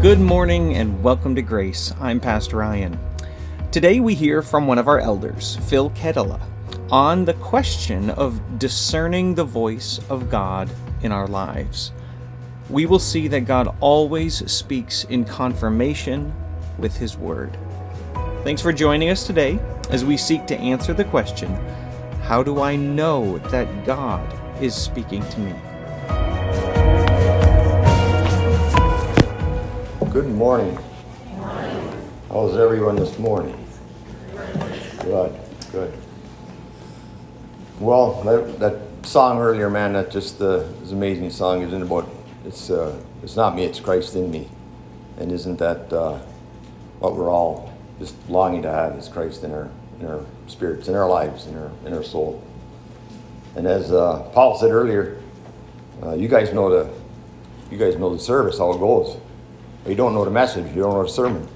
Good morning and welcome to Grace. I'm Pastor Ryan. Today we hear from one of our elders, Phil Ketela, on the question of discerning the voice of God in our lives. We will see that God always speaks in confirmation with His Word. Thanks for joining us today as we seek to answer the question How do I know that God is speaking to me? Good morning. How's everyone this morning? Good, good. Well, that, that song earlier, man, that just uh, is amazing song. Isn't about it's uh, it's not me, it's Christ in me, and isn't that uh, what we're all just longing to have is Christ in our in our spirits, in our lives, in our in our soul. And as uh, Paul said earlier, uh, you guys know the you guys know the service how it goes. You don't know the message, you don't know the sermon.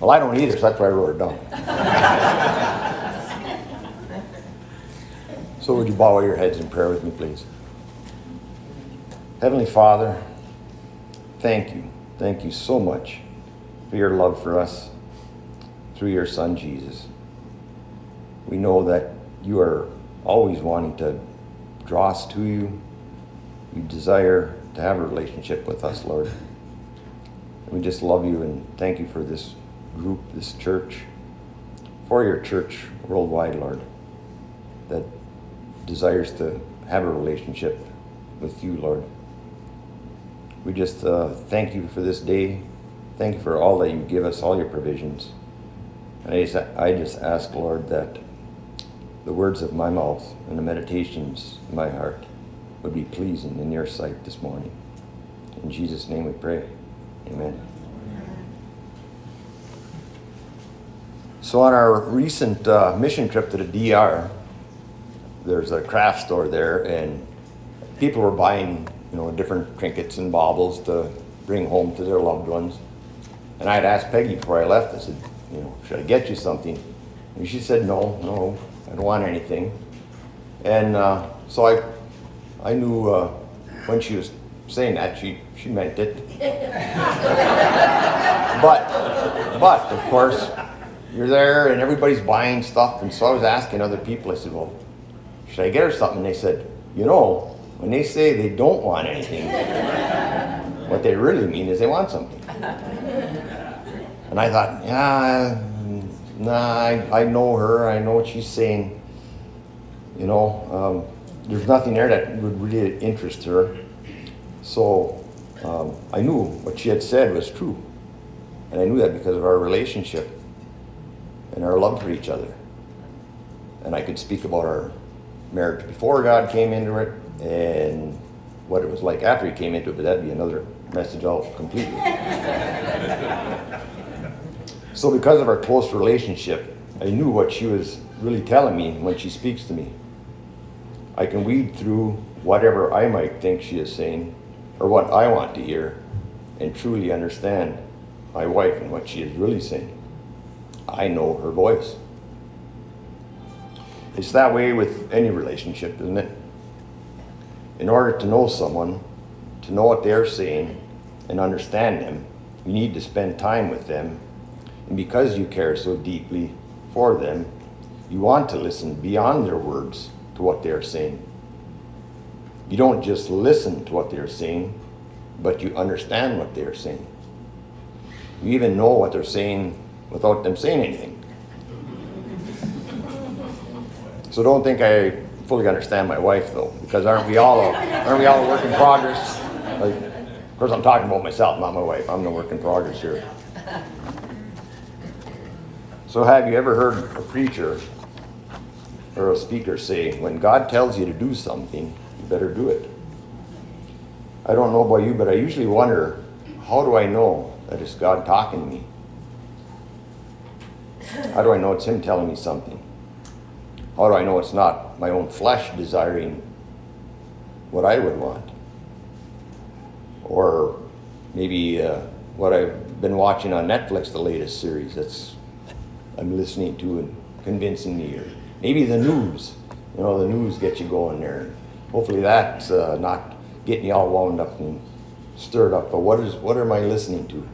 Well, I don't either, so that's why I wrote it down. so, would you bow your heads in prayer with me, please? Heavenly Father, thank you. Thank you so much for your love for us through your Son, Jesus. We know that you are always wanting to draw us to you. You desire to have a relationship with us, Lord. We just love you and thank you for this group, this church, for your church worldwide, Lord, that desires to have a relationship with you, Lord. We just uh, thank you for this day. Thank you for all that you give us, all your provisions. And I just, I just ask, Lord, that the words of my mouth and the meditations of my heart would be pleasing in your sight this morning. In Jesus' name we pray. Amen. So, on our recent uh, mission trip to the DR, there's a craft store there, and people were buying, you know, different trinkets and baubles to bring home to their loved ones. And I had asked Peggy before I left. I said, you know, should I get you something? And she said, no, no, I don't want anything. And uh, so I, I knew uh, when she was saying that she she meant it. but but of course, you're there and everybody's buying stuff, and so I was asking other people. I said, "Well, should I get her something?" And they said, "You know, when they say they don't want anything, what they really mean is they want something." And I thought, yeah, nah, I, I know her. I know what she's saying. You know, um, there's nothing there that would really interest her. So um, I knew what she had said was true. And I knew that because of our relationship and our love for each other. And I could speak about our marriage before God came into it and what it was like after He came into it, but that'd be another message all completely. so, because of our close relationship, I knew what she was really telling me when she speaks to me. I can weed through whatever I might think she is saying or what I want to hear and truly understand my wife and what she is really saying. I know her voice. It's that way with any relationship, isn't it? In order to know someone, to know what they're saying and understand them, you need to spend time with them. And because you care so deeply for them, you want to listen beyond their words to what they're saying. You don't just listen to what they're saying, but you understand what they're saying. You even know what they're saying without them saying anything. So don't think I fully understand my wife though, because aren't we all a, aren't we all a work in progress? Like, of course, I'm talking about myself, not my wife. I'm the work in progress here. So have you ever heard a preacher or a speaker say, when God tells you to do something, better do it? I don't know about you, but I usually wonder, how do I know that it's God talking to me? How do I know it's Him telling me something? How do I know it's not my own flesh desiring what I would want? Or maybe uh, what I've been watching on Netflix, the latest series that's I'm listening to and convincing me, or maybe the news. You know, the news gets you going there. Hopefully, that's uh, not getting you all wound up and stirred up. But what is what am I listening to?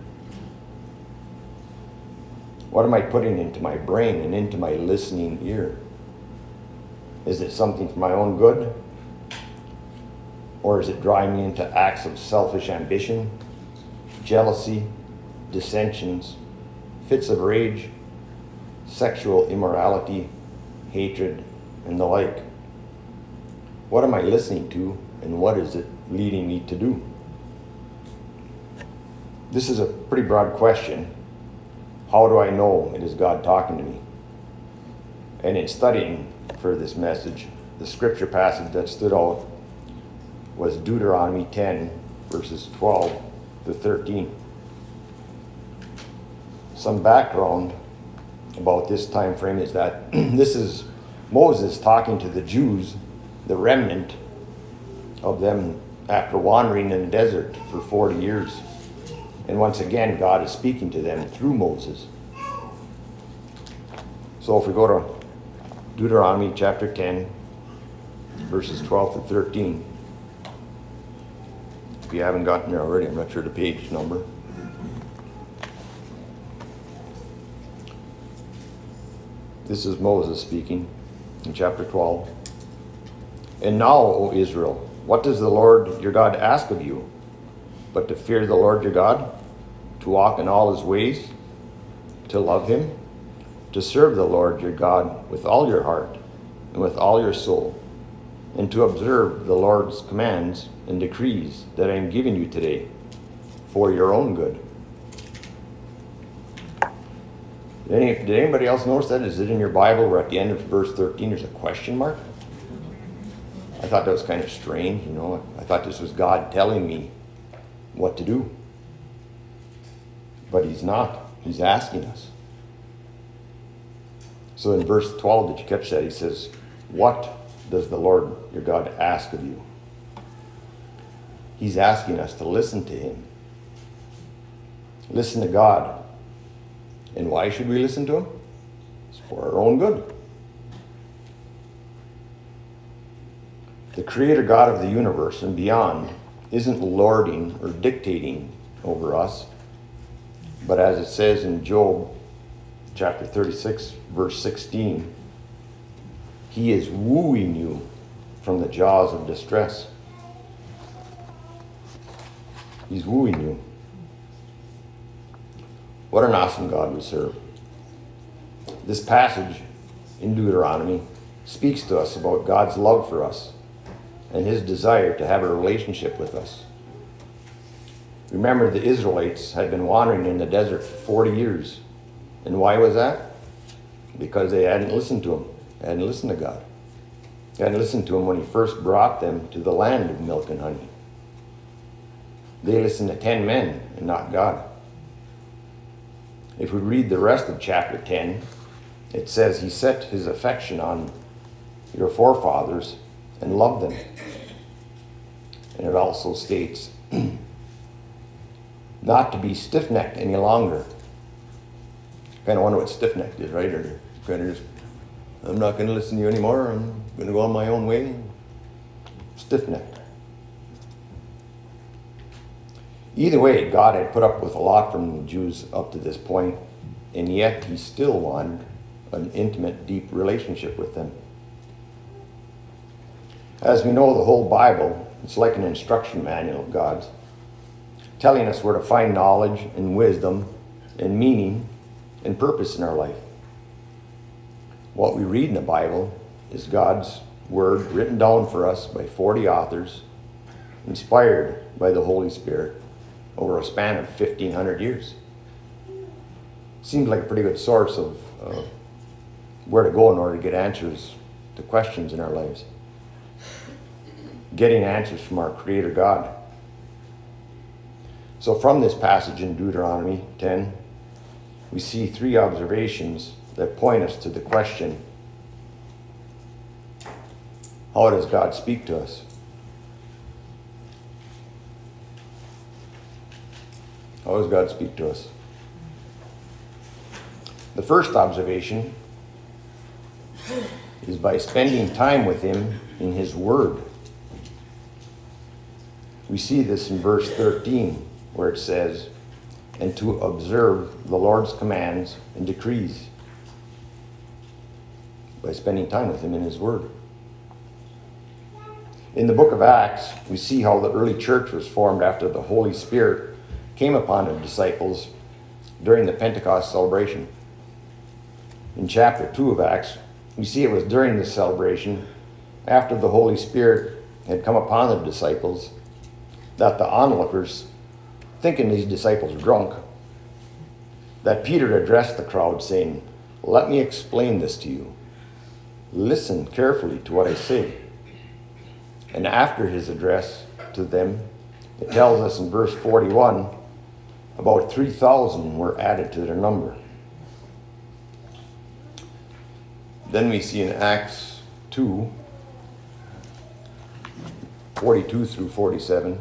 What am I putting into my brain and into my listening ear? Is it something for my own good? Or is it drawing me into acts of selfish ambition, jealousy, dissensions, fits of rage, sexual immorality, hatred, and the like? What am I listening to, and what is it leading me to do? This is a pretty broad question. How do I know it is God talking to me? And in studying for this message, the scripture passage that stood out was Deuteronomy 10, verses 12 to 13. Some background about this time frame is that this is Moses talking to the Jews, the remnant of them after wandering in the desert for 40 years. And once again, God is speaking to them through Moses. So if we go to Deuteronomy chapter 10, verses 12 to 13. If you haven't gotten there already, I'm not sure the page number. This is Moses speaking in chapter 12. And now, O Israel, what does the Lord your God ask of you? But to fear the Lord your God, to walk in all his ways, to love him, to serve the Lord your God with all your heart and with all your soul, and to observe the Lord's commands and decrees that I am giving you today for your own good. Did, any, did anybody else notice that? Is it in your Bible where at the end of verse 13 there's a question mark? I thought that was kind of strange, you know. I thought this was God telling me what to do. But He's not. He's asking us. So in verse 12, did you catch that? He says, What does the Lord your God ask of you? He's asking us to listen to Him. Listen to God. And why should we listen to Him? It's for our own good. The Creator God of the universe and beyond isn't lording or dictating over us, but as it says in Job chapter 36, verse 16, he is wooing you from the jaws of distress. He's wooing you. What an awesome God we serve. This passage in Deuteronomy speaks to us about God's love for us and his desire to have a relationship with us. Remember, the Israelites had been wandering in the desert for 40 years. And why was that? Because they hadn't listened to him, they hadn't listened to God. They hadn't listened to him when he first brought them to the land of milk and honey. They listened to 10 men and not God. If we read the rest of chapter 10, it says he set his affection on your forefathers and love them. And it also states not to be stiff necked any longer. Kind of wonder what stiff necked is, right? Or kind of just, I'm not going to listen to you anymore. I'm going to go on my own way. Stiff necked. Either way, God had put up with a lot from the Jews up to this point, and yet He still wanted an intimate, deep relationship with them. As we know, the whole Bible, it's like an instruction manual of God's, telling us where to find knowledge and wisdom and meaning and purpose in our life. What we read in the Bible is God's Word written down for us by 40 authors, inspired by the Holy Spirit over a span of 1,500 years. Seems like a pretty good source of uh, where to go in order to get answers to questions in our lives getting answers from our Creator God. So, from this passage in Deuteronomy 10, we see three observations that point us to the question how does God speak to us? How does God speak to us? The first observation is by spending time with Him in His Word. We see this in verse 13, where it says, and to observe the Lord's commands and decrees by spending time with Him in His Word. In the book of Acts, we see how the early church was formed after the Holy Spirit came upon the disciples during the Pentecost celebration. In chapter 2 of Acts, we see it was during this celebration, after the Holy Spirit had come upon the disciples, that the onlookers, thinking these disciples were drunk, that Peter addressed the crowd, saying, Let me explain this to you. Listen carefully to what I say. And after his address to them, it tells us in verse 41 about 3,000 were added to their number. Then we see in Acts 2 42 through 47,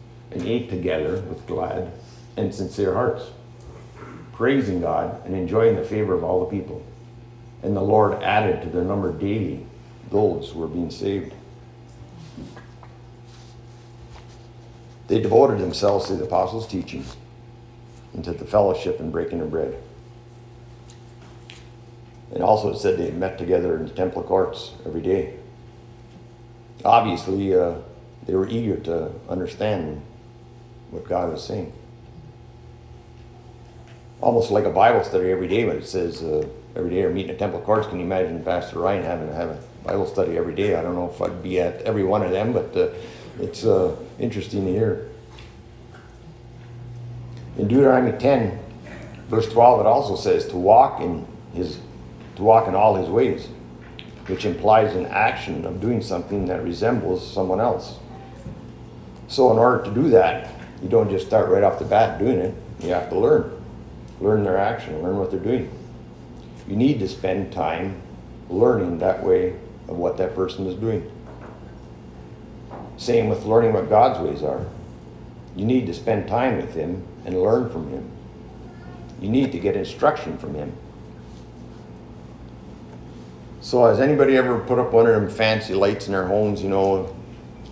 and ate together with glad and sincere hearts, praising God and enjoying the favor of all the people. And the Lord added to their number daily those who were being saved. They devoted themselves to the apostles' teaching and to the fellowship and breaking of bread. And also it said they met together in the temple courts every day. Obviously, uh, they were eager to understand what God was saying. Almost like a Bible study every day when it says uh, every day or meeting at temple courts. Can you imagine Pastor Ryan having to have a Bible study every day? I don't know if I'd be at every one of them, but uh, it's uh, interesting to hear. In Deuteronomy 10, verse 12, it also says to walk in his to walk in all his ways, which implies an action of doing something that resembles someone else. So in order to do that, you don't just start right off the bat doing it. You have to learn. Learn their action, learn what they're doing. You need to spend time learning that way of what that person is doing. Same with learning what God's ways are. You need to spend time with Him and learn from Him. You need to get instruction from Him. So, has anybody ever put up one of them fancy lights in their homes, you know,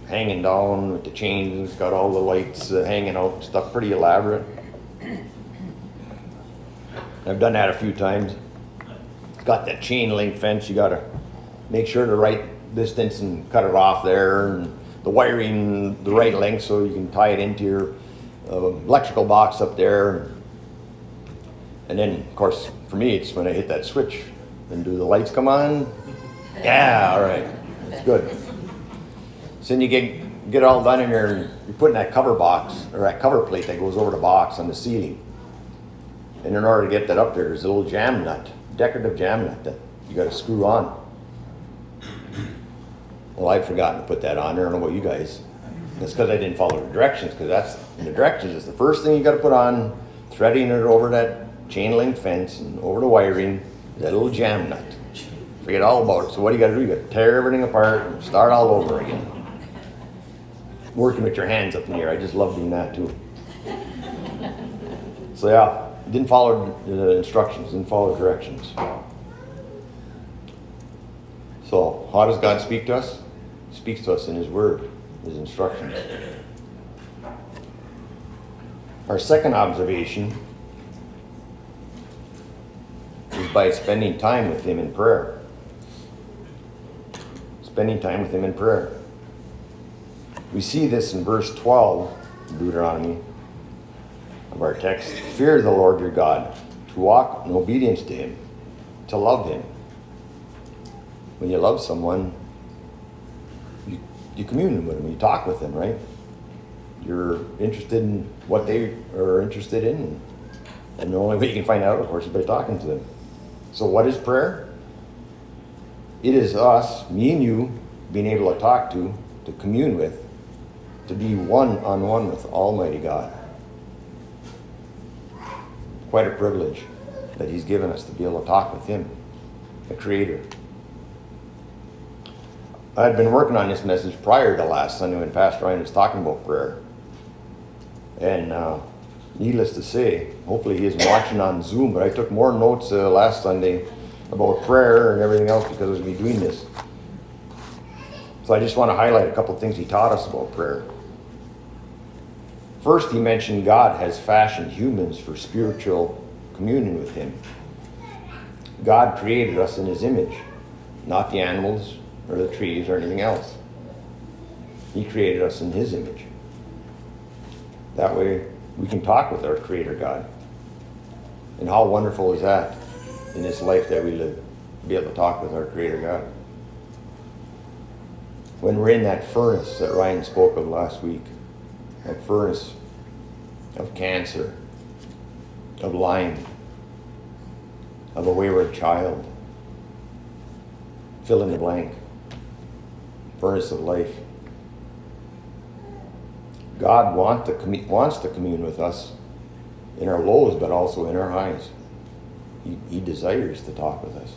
hanging down with the chains, got all the lights uh, hanging out, stuff pretty elaborate? I've done that a few times. It's got that chain link fence, you gotta make sure the right distance and cut it off there, and the wiring the right length so you can tie it into your uh, electrical box up there. And then, of course, for me, it's when I hit that switch. Then do the lights come on? Yeah, all right. That's good. So then you get get it all done and you're, putting that cover box or that cover plate that goes over the box on the ceiling. And in order to get that up there, there's a little jam nut, decorative jam nut that you got to screw on. Well, I've forgotten to put that on there. I don't know about you guys. That's because I didn't follow the directions. Because that's the directions is the first thing you got to put on, threading it over that chain link fence and over the wiring, that little jam nut. Forget all about it. So what do you got to do? You got to tear everything apart and start all over again. Working with your hands up in the air. I just love doing that too. So yeah, didn't follow the instructions, didn't follow directions. So how does God speak to us? He speaks to us in His Word, His instructions. Our second observation is by spending time with Him in prayer. Spending time with Him in prayer. We see this in verse 12 Deuteronomy of our text. Fear the Lord your God, to walk in obedience to Him, to love Him. When you love someone, you, you commune with them, you talk with them, right? You're interested in what they are interested in. And the only way you can find out, of course, is by talking to them. So, what is prayer? It is us, me and you, being able to talk to, to commune with, to be one on one with Almighty God. quite a privilege that He's given us to be able to talk with Him, the Creator. I had been working on this message prior to last Sunday when Pastor Ryan was talking about prayer. And uh, needless to say, hopefully he isn't watching on Zoom, but I took more notes uh, last Sunday about prayer and everything else because I was going to be doing this. So I just want to highlight a couple of things he taught us about prayer. First, he mentioned God has fashioned humans for spiritual communion with him. God created us in his image, not the animals or the trees or anything else. He created us in his image. That way we can talk with our Creator God. And how wonderful is that in this life that we live, to be able to talk with our Creator God. When we're in that furnace that Ryan spoke of last week, that furnace of cancer, of lying, of a wayward child, fill in the blank, furnace of life. God want to wants to commune with us in our lows, but also in our highs. He, he desires to talk with us.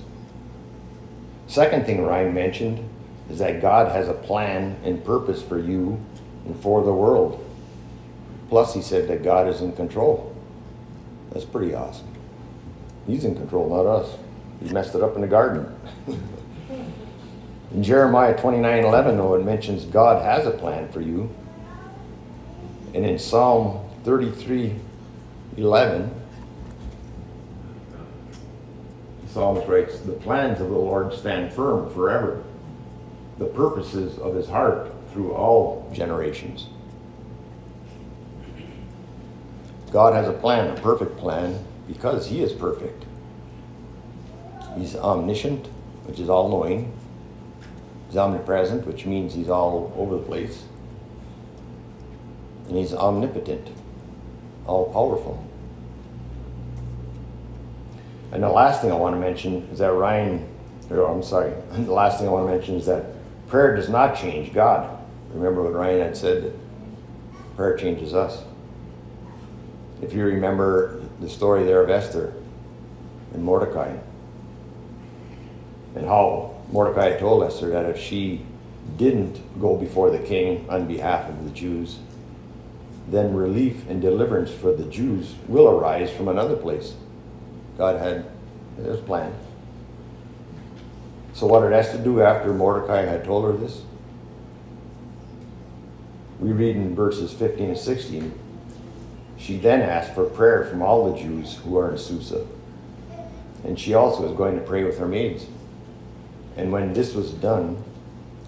Second thing Ryan mentioned is that God has a plan and purpose for you and for the world. Plus, he said that God is in control. That's pretty awesome. He's in control, not us. He messed it up in the garden. in Jeremiah 29 11, though, it mentions God has a plan for you and in Psalm 33 11, the psalmist writes, The plans of the Lord stand firm forever, the purposes of his heart through all generations. God has a plan, a perfect plan, because he is perfect. He's omniscient, which is all knowing. He's omnipresent, which means he's all over the place and he's omnipotent, all powerful. And the last thing I want to mention is that Ryan, or I'm sorry, the last thing I want to mention is that prayer does not change God. Remember what Ryan had said that prayer changes us. If you remember the story there of Esther and Mordecai, and how Mordecai told Esther that if she didn't go before the king on behalf of the Jews, then relief and deliverance for the Jews will arise from another place. God had his plan. So, what did Esther do after Mordecai had told her this? We read in verses 15 and 16. She then asked for prayer from all the Jews who are in Susa. And she also was going to pray with her maids. And when this was done,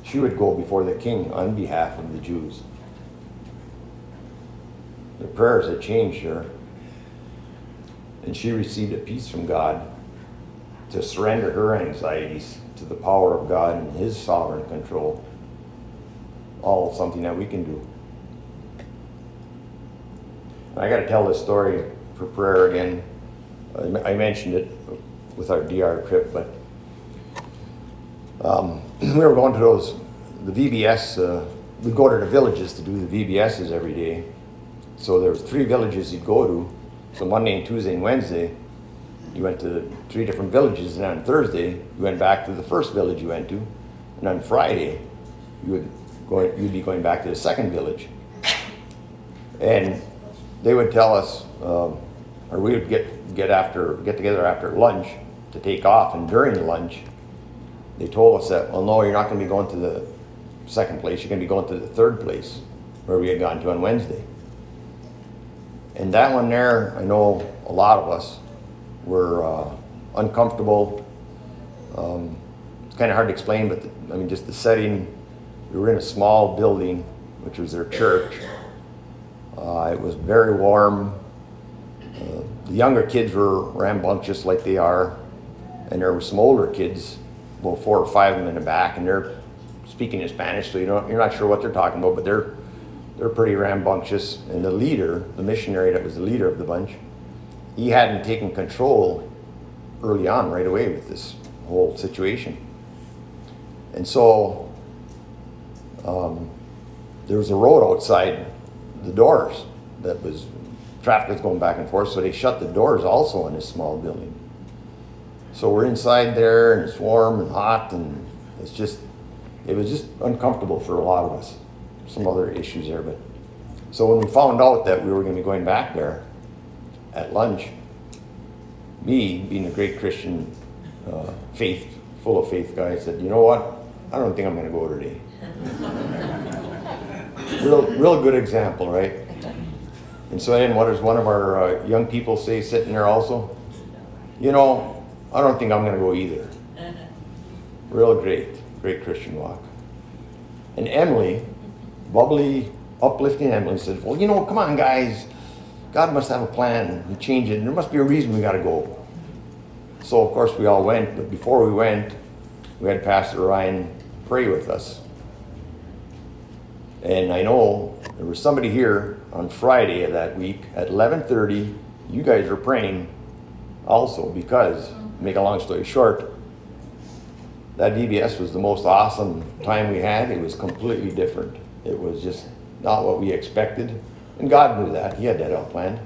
she would go before the king on behalf of the Jews. The prayers had changed her. And she received a peace from God to surrender her anxieties to the power of God and His sovereign control. All something that we can do. I got to tell this story for prayer again. I mentioned it with our DR trip, but um, we were going to those, the VBS, uh, we go to the villages to do the VBSs every day. So there was three villages you'd go to. So Monday and Tuesday and Wednesday, you went to three different villages, and on Thursday you went back to the first village you went to, and on Friday you would go, you'd be going back to the second village. And they would tell us, um, or we would get get after get together after lunch to take off, and during lunch, they told us that, well, no, you're not going to be going to the second place. You're going to be going to the third place where we had gone to on Wednesday. And that one there, I know a lot of us were uh, uncomfortable. Um, it's kind of hard to explain, but the, I mean, just the setting. We were in a small building, which was their church. Uh, it was very warm. Uh, the younger kids were rambunctious like they are, and there were some older kids, well, four or five of them in the back, and they're speaking in Spanish, so you don't, you're not sure what they're talking about, but they're they're pretty rambunctious. And the leader, the missionary that was the leader of the bunch, he hadn't taken control early on right away with this whole situation. And so um, there was a road outside the doors that was traffic is going back and forth, so they shut the doors also in this small building. So we're inside there and it's warm and hot and it's just, it was just uncomfortable for a lot of us. Some other issues there, but so when we found out that we were going to be going back there at lunch, me being a great Christian, uh, faith, full of faith guy, said, you know what? I don't think I'm going to go today. real, real good example, right? And so then what does one of our uh, young people say sitting there also? You know, I don't think I'm going to go either. Real great, great Christian walk. And Emily, bubbly, uplifting Emily, said, Well, you know, come on, guys. God must have a plan. He changed it. And there must be a reason we got to go. So, of course, we all went. But before we went, we had Pastor Ryan pray with us. And I know there was somebody here on Friday of that week at 11:30. You guys were praying also because, make a long story short, that VBS was the most awesome time we had. It was completely different. It was just not what we expected, and God knew that. He had that all planned.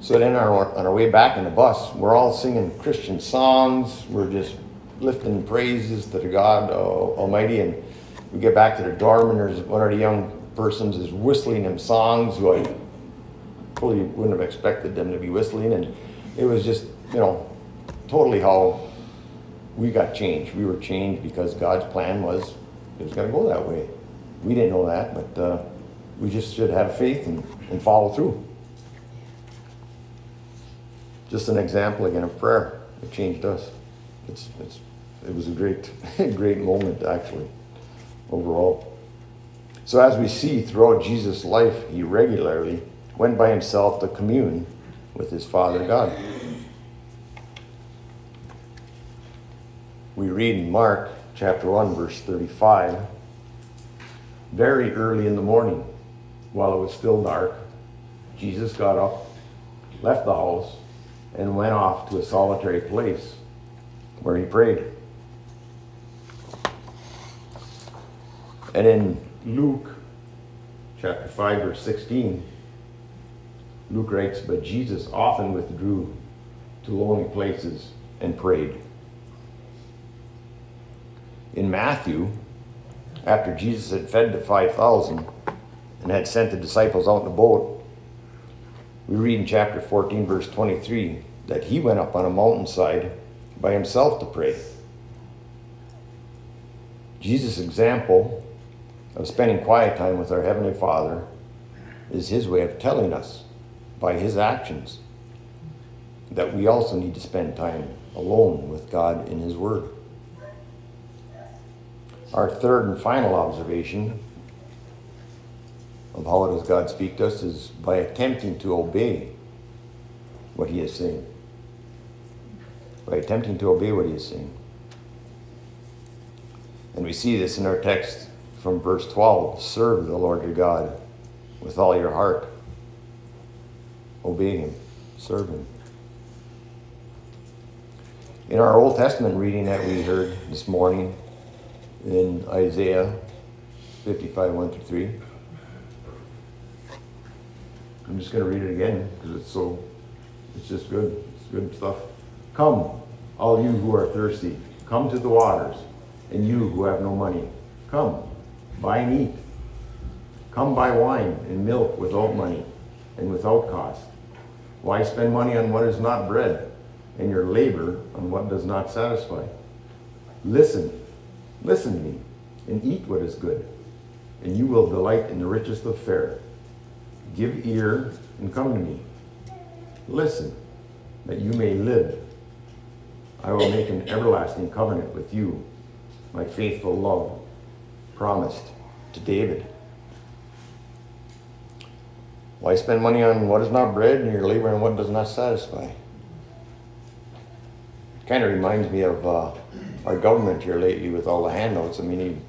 So then, our, on our way back in the bus, we're all singing Christian songs. We're just lifting praises to the God uh, Almighty, and we get back to the dorm, and there's one of the young persons is whistling them songs who I fully wouldn't have expected them to be whistling, and it was just, you know, totally how we got changed. We were changed because God's plan was it was going to go that way. We didn't know that, but uh, we just should have faith and, and follow through. Just an example again of prayer. It changed us. It's, it's, it was a great, great moment actually, overall. So as we see throughout Jesus' life, he regularly went by himself to commune with his Father God. We read in Mark chapter 1, verse 35 very early in the morning, while it was still dark, Jesus got up, left the house, and went off to a solitary place where he prayed. And in Luke chapter 5, verse 16, Luke writes, But Jesus often withdrew to lonely places and prayed. In Matthew, after Jesus had fed the 5,000 and had sent the disciples out in the boat, we read in chapter 14, verse 23, that he went up on a mountainside by himself to pray. Jesus' example of spending quiet time with our Heavenly Father is his way of telling us by his actions that we also need to spend time alone with God in his Word. Our third and final observation of how does God speak to us is by attempting to obey what he is saying. By attempting to obey what he is saying. And we see this in our text from verse 12 serve the Lord your God with all your heart. Obey him, serve him. In our Old Testament reading that we heard this morning, in Isaiah 55, 1 through 3. I'm just going to read it again because it's so, it's just good. It's good stuff. Come, all you who are thirsty, come to the waters, and you who have no money, come, buy and eat. Come buy wine and milk without money and without cost. Why spend money on what is not bread, and your labor on what does not satisfy? Listen Listen to me and eat what is good, and you will delight in the richest of fare. Give ear and come to me. Listen, that you may live. I will make an everlasting covenant with you, my faithful love, promised to David. Why spend money on what is not bread and your labor on what does not satisfy? Kind of reminds me of uh, our government here lately with all the handouts. I mean, you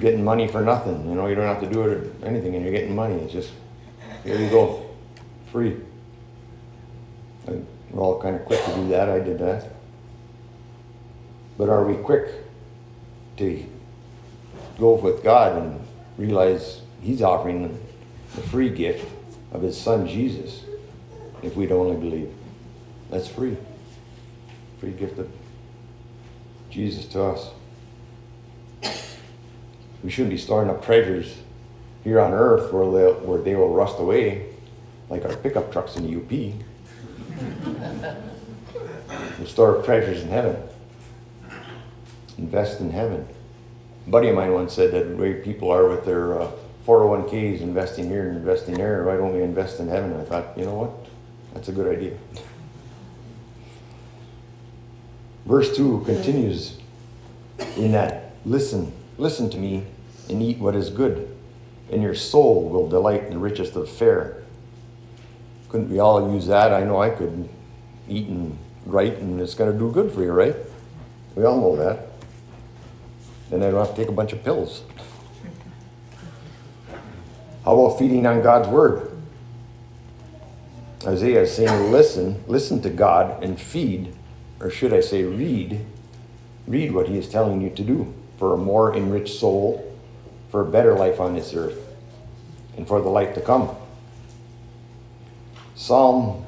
getting money for nothing. You know, you don't have to do it or anything, and you're getting money. It's just here you go, free. And we're all kind of quick to do that. I did that. But are we quick to go with God and realize He's offering the free gift of his son Jesus if we'd only believe. That's free. Free gift of Jesus to us. We shouldn't be storing up treasures here on earth where they, where they will rust away like our pickup trucks in the UP. we store treasures in heaven. Invest in heaven. Buddy of mine once said that the way people are with their uh, 401ks, investing here and investing there, why don't we invest in heaven? I thought, you know what? That's a good idea. Verse 2 continues in that listen, listen to me and eat what is good, and your soul will delight in the richest of fare. Couldn't we all use that? I know I could eat and right, and it's going to do good for you, right? We all know that. Then I don't have to take a bunch of pills. How about feeding on God's word? Isaiah is saying, listen, listen to God and feed, or should I say, read, read what he is telling you to do for a more enriched soul, for a better life on this earth, and for the life to come. Psalm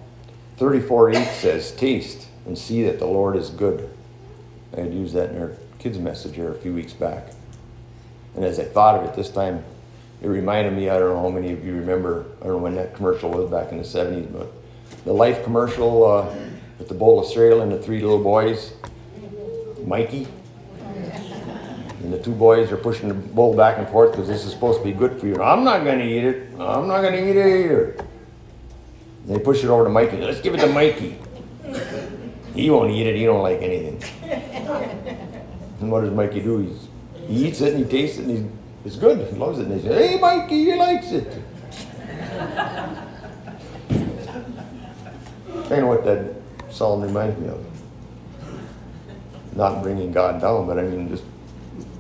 34 8 says, Taste and see that the Lord is good. I had used that in our kids' message here a few weeks back. And as I thought of it this time, it reminded me, I don't know how many of you remember, I don't know when that commercial was back in the 70s, but the Life commercial uh, with the bowl of cereal and the three little boys, Mikey. And the two boys are pushing the bowl back and forth because this is supposed to be good for you. I'm not going to eat it. I'm not going to eat it either. They push it over to Mikey. Let's give it to Mikey. He won't eat it. He don't like anything. And what does Mikey do? He's, he eats it and he tastes it and he's it's good. He loves it. And they say, hey, Mikey, he likes it. kind know what that psalm reminds me of. Not bringing God down, but I mean, just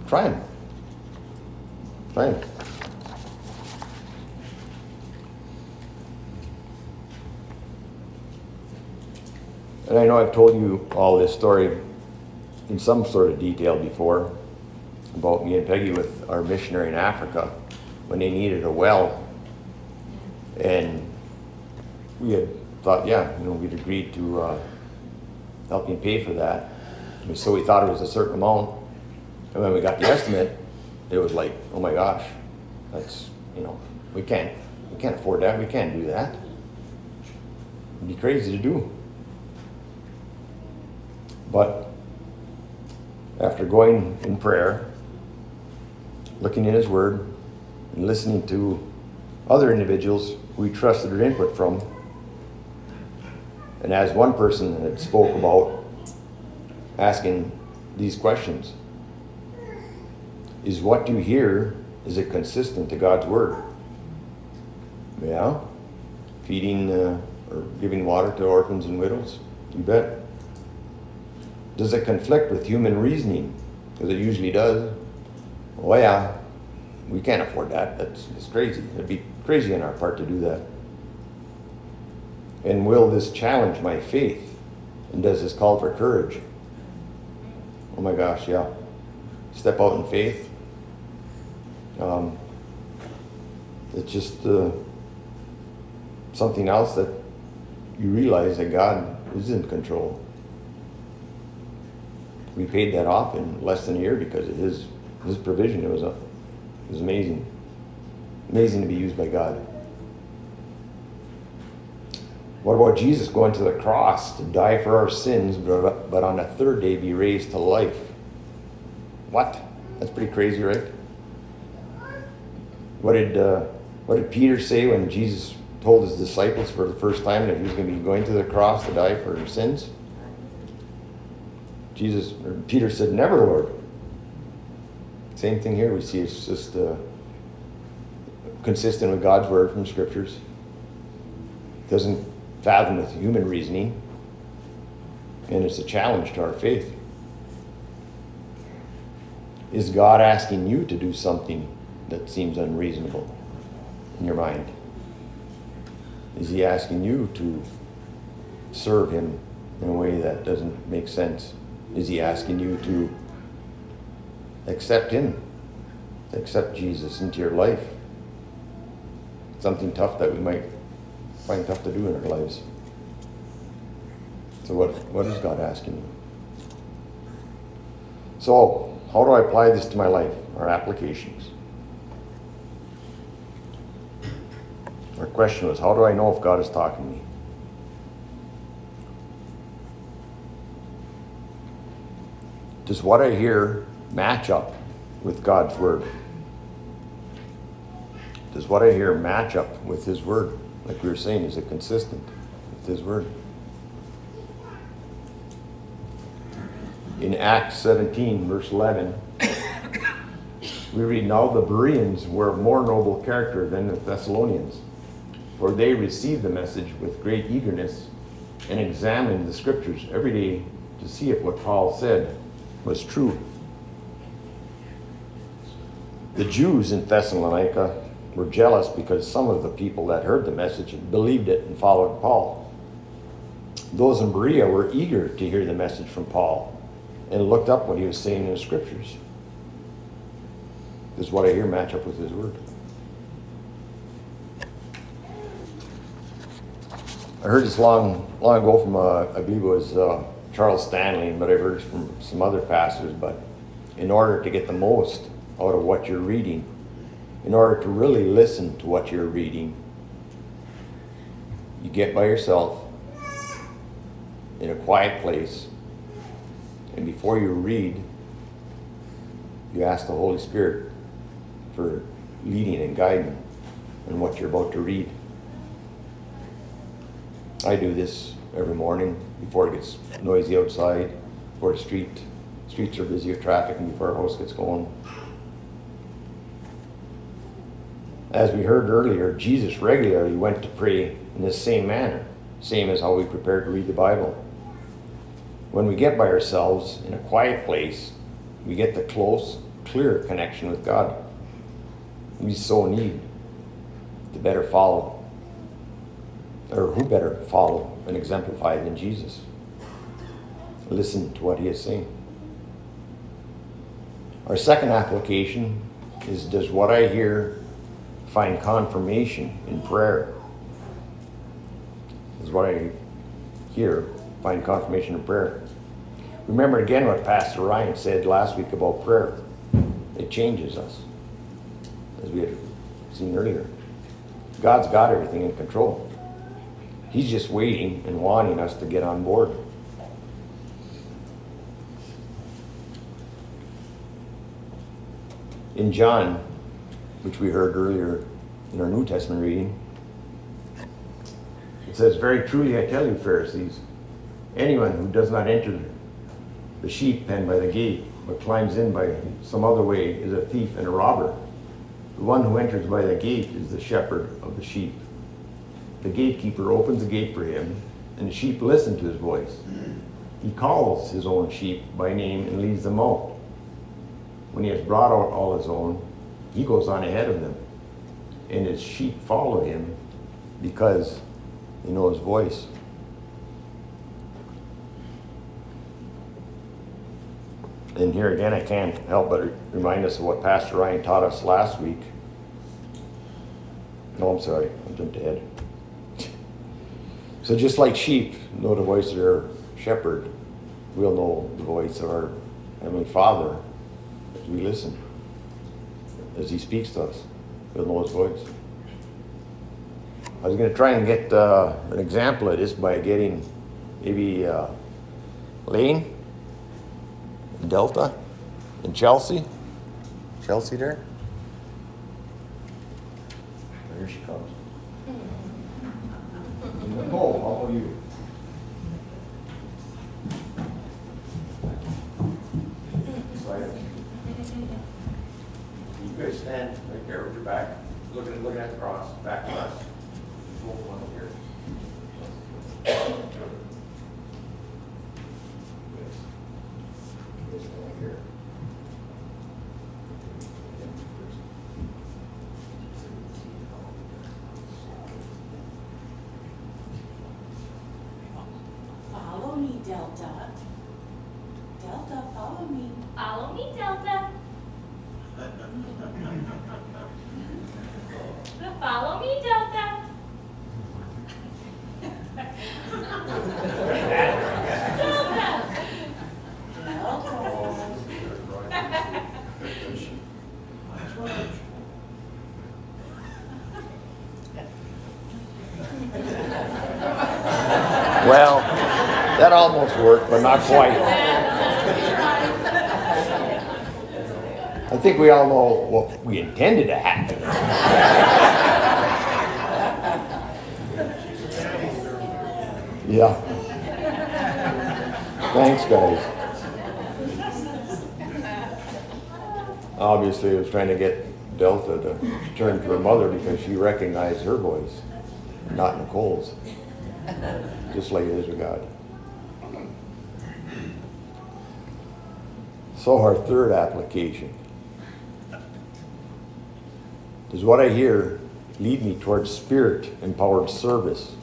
trying. Trying. And I know I've told you all this story in some sort of detail before, about me and Peggy with our missionary in Africa when they needed a well. And we had thought, yeah, you know, we'd agreed to uh, help pay for that. And so we thought it was a certain amount. And when we got the estimate, it was like, oh my gosh, that's, you know, we can't, we can't afford that. We can't do that. It'd be crazy to do. But after going in prayer looking in His Word, and listening to other individuals we trusted their input from. And as one person had spoke about asking these questions, is what you hear, is it consistent to God's Word? Yeah. Feeding uh, or giving water to orphans and widows? You bet. Does it conflict with human reasoning? Because it usually does. Oh yeah, we can't afford that. That's it's crazy. It'd be crazy on our part to do that. And will this challenge my faith? And does this call for courage? Oh my gosh, yeah. Step out in faith. Um, it's just uh, something else that you realize that God is in control. We paid that off in less than a year because of His his provision. It was, a, it was amazing. Amazing to be used by God. What about Jesus going to the cross to die for our sins, but, but on the third day be raised to life? What? That's pretty crazy, right? What did, uh, what did Peter say when Jesus told his disciples for the first time that he was going to be going to the cross to die for their sins? Jesus, or Peter said, Never, Lord. Same thing here. We see it's just uh, consistent with God's word from scriptures. Doesn't fathom with human reasoning, and it's a challenge to our faith. Is God asking you to do something that seems unreasonable in your mind? Is He asking you to serve Him in a way that doesn't make sense? Is He asking you to accept Him, accept Jesus into your life. Something tough that we might find tough to do in our lives. So what, what is God asking you? So, how do I apply this to my life? Our applications. Our question was, how do I know if God is talking to me? Does what I hear match up with God's Word? Does what I hear match up with His Word? Like we were saying, is it consistent with His Word? In Acts 17, verse 11, we read, Now the Bereans were of more noble character than the Thessalonians, for they received the message with great eagerness and examined the Scriptures every day to see if what Paul said was true. The Jews in Thessalonica were jealous because some of the people that heard the message believed it and followed Paul. Those in Berea were eager to hear the message from Paul and looked up what he was saying in the scriptures. Does what I hear match up with his word? I heard this long, long ago from, I believe it was uh, Charles Stanley, I've heard from some other pastors. But in order to get the most out of what you're reading, in order to really listen to what you're reading, you get by yourself in a quiet place, and before you read, you ask the Holy Spirit for leading and guiding in what you're about to read. I do this every morning before it gets noisy outside, before the street streets are busy with traffic, and before our house gets going. As we heard earlier, Jesus regularly went to pray in this same manner, same as how we prepare to read the Bible. When we get by ourselves in a quiet place, we get the close, clear connection with God we so need to better follow, or who better follow and exemplify in Jesus? Listen to what he is saying. Our second application is Does what I hear find confirmation in prayer? Is what I hear find confirmation in prayer? Remember again what Pastor Ryan said last week about prayer. It changes us, as we had seen earlier. God's got everything in control. He's just waiting and wanting us to get on board. In John, which we heard earlier in our New Testament reading, it says, Very truly I tell you, Pharisees, anyone who does not enter the sheep pen by the gate, but climbs in by some other way, is a thief and a robber. The one who enters by the gate is the shepherd of the sheep. The gatekeeper opens the gate for him, and the sheep listen to his voice. He calls his own sheep by name and leads them out. When he has brought out all his own, he goes on ahead of them, and his sheep follow him because they know his voice. And here again, I can't help but remind us of what Pastor Ryan taught us last week. No, I'm sorry, I jumped ahead. So just like sheep know the voice of their shepherd, we'll know the voice of our Heavenly Father as we listen, as He speaks to us. We'll know His voice. I was going to try and get uh, an example of this by getting maybe uh, Lane, Delta, and Chelsea. Chelsea there? Here she comes. Nicole, how about you? Excited? You guys stand right there with your back, looking, looking at the cross, back to us. Both one over here. This one here. Follow me, Delta. Delta, follow me. Follow me, Delta. Follow me, Delta. Well, that almost worked, but not quite. I think we all know what we intended to happen. Yeah. Thanks, guys. Obviously, I was trying to get Delta to turn to her mother because she recognized her voice, not Nicole's. Just like it is with God. So, our third application does what I hear lead me towards spirit empowered service?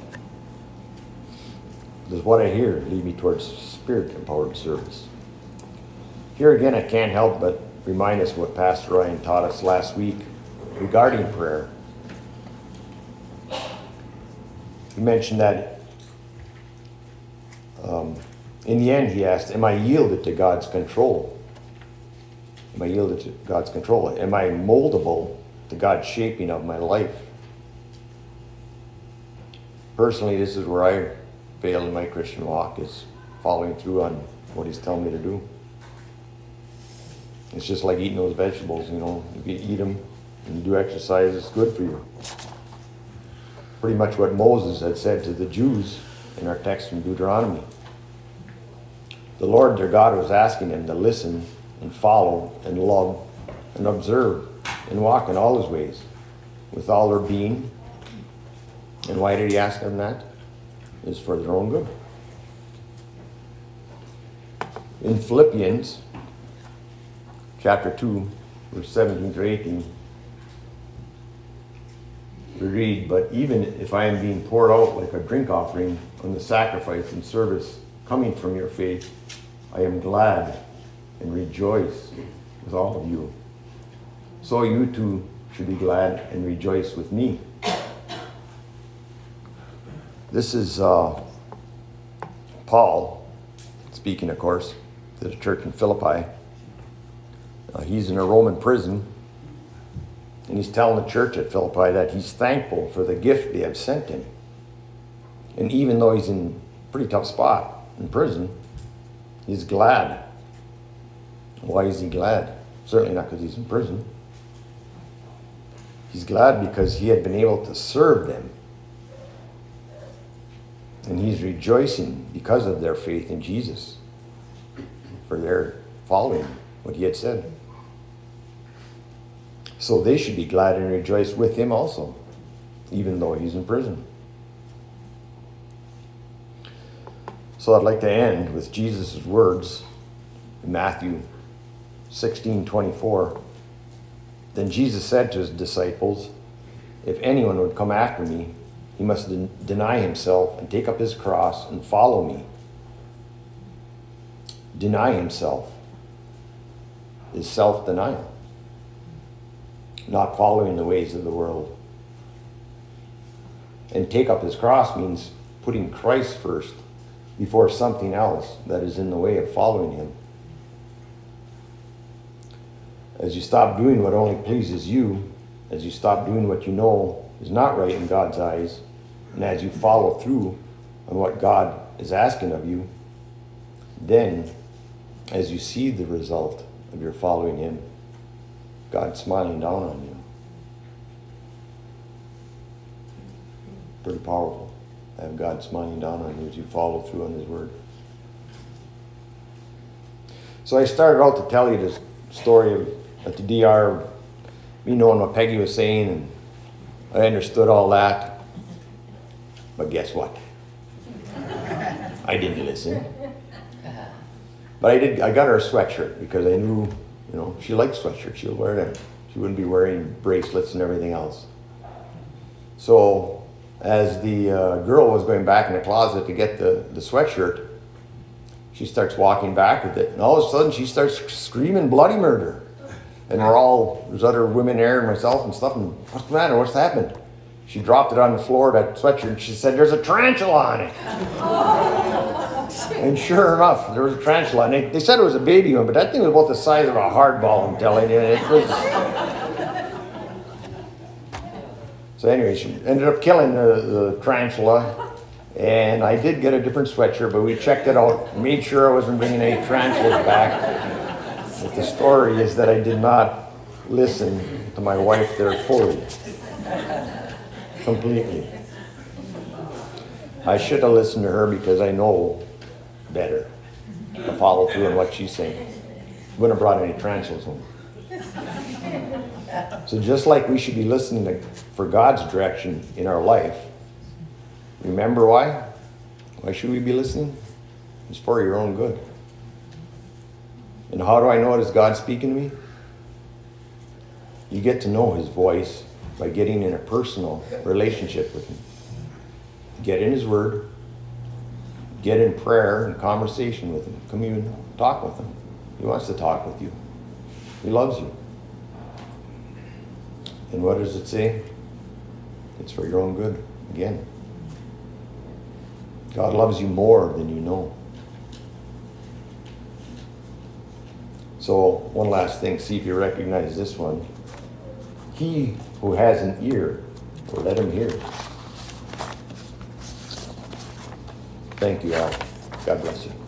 Does what I hear lead me towards spirit empowered service? Here again, I can't help but remind us what Pastor Ryan taught us last week regarding prayer. He mentioned that um, in the end, he asked, Am I yielded to God's control? Am I yielded to God's control? Am I moldable to God's shaping of my life? Personally, this is where I fail in my Christian walk, is following through on what He's telling me to do. It's just like eating those vegetables, you know. If you eat them and you do exercise, it's good for you. Pretty much what Moses had said to the Jews in our text from Deuteronomy. The Lord their God was asking them to listen and follow and love and observe and walk in all his ways with all their being. And why did he ask them that? It's for their own good. In Philippians chapter 2, verse 17 to 18, we read, But even if I am being poured out like a drink offering on the sacrifice and service coming from your faith, I am glad and rejoice with all of you. So you too should be glad and rejoice with me. This is uh, Paul speaking, of course, to the church in Philippi. Uh, he's in a Roman prison, and he's telling the church at Philippi that he's thankful for the gift they have sent him. And even though he's in a pretty tough spot in prison, he's glad. Why is he glad? Certainly not because he's in prison. He's glad because he had been able to serve them. And he's rejoicing because of their faith in Jesus, for their following what he had said. So they should be glad and rejoice with him also, even though he's in prison. So I'd like to end with Jesus' words in Matthew 16 24. Then Jesus said to his disciples, If anyone would come after me, he must den- deny himself and take up his cross and follow me. Deny himself is self denial not following the ways of the world. And take up his cross means putting Christ first before something else that is in the way of following him. As you stop doing what only pleases you, as you stop doing what you know is not right in God's eyes, and as you follow through on what God is asking of you, then as you see the result of your following Him, God smiling down on you. Pretty powerful. Have God smiling down on you as you follow through on His Word. So I started out to tell you this story of at the DR, me knowing what Peggy was saying, and I understood all that. But guess what? I didn't listen. Uh-huh. But I did. I got her a sweatshirt because I knew you know, she likes sweatshirts. She'll wear them. She wouldn't be wearing bracelets and everything else. So, as the uh, girl was going back in the closet to get the, the sweatshirt, she starts walking back with it. And all of a sudden, she starts screaming bloody murder. And we're all, there's other women there and myself and stuff. And what's the matter? What's happened? She dropped it on the floor, that sweatshirt, and she said, There's a tarantula on it. And sure enough, there was a tarantula. And they, they, said it was a baby one, but that thing was about the size of a hardball, I'm telling you. It was. So, anyway, she ended up killing the, the tarantula. And I did get a different sweatshirt, but we checked it out, made sure I wasn't bringing any tarantulas back. But the story is that I did not listen to my wife there fully, completely. I should have listened to her because I know better to follow through on what she's saying. Wouldn't have brought any tarantulas home. So just like we should be listening to, for God's direction in our life, remember why? Why should we be listening? It's for your own good. And how do I know it is God speaking to me? You get to know His voice by getting in a personal relationship with Him. Get in His Word, get in prayer and conversation with Him, commune, talk with Him. He wants to talk with you, He loves you. And what does it say? It's for your own good. Again, God loves you more than you know. So, one last thing, see if you recognize this one. He who has an ear, let him hear. Thank you all. God bless you.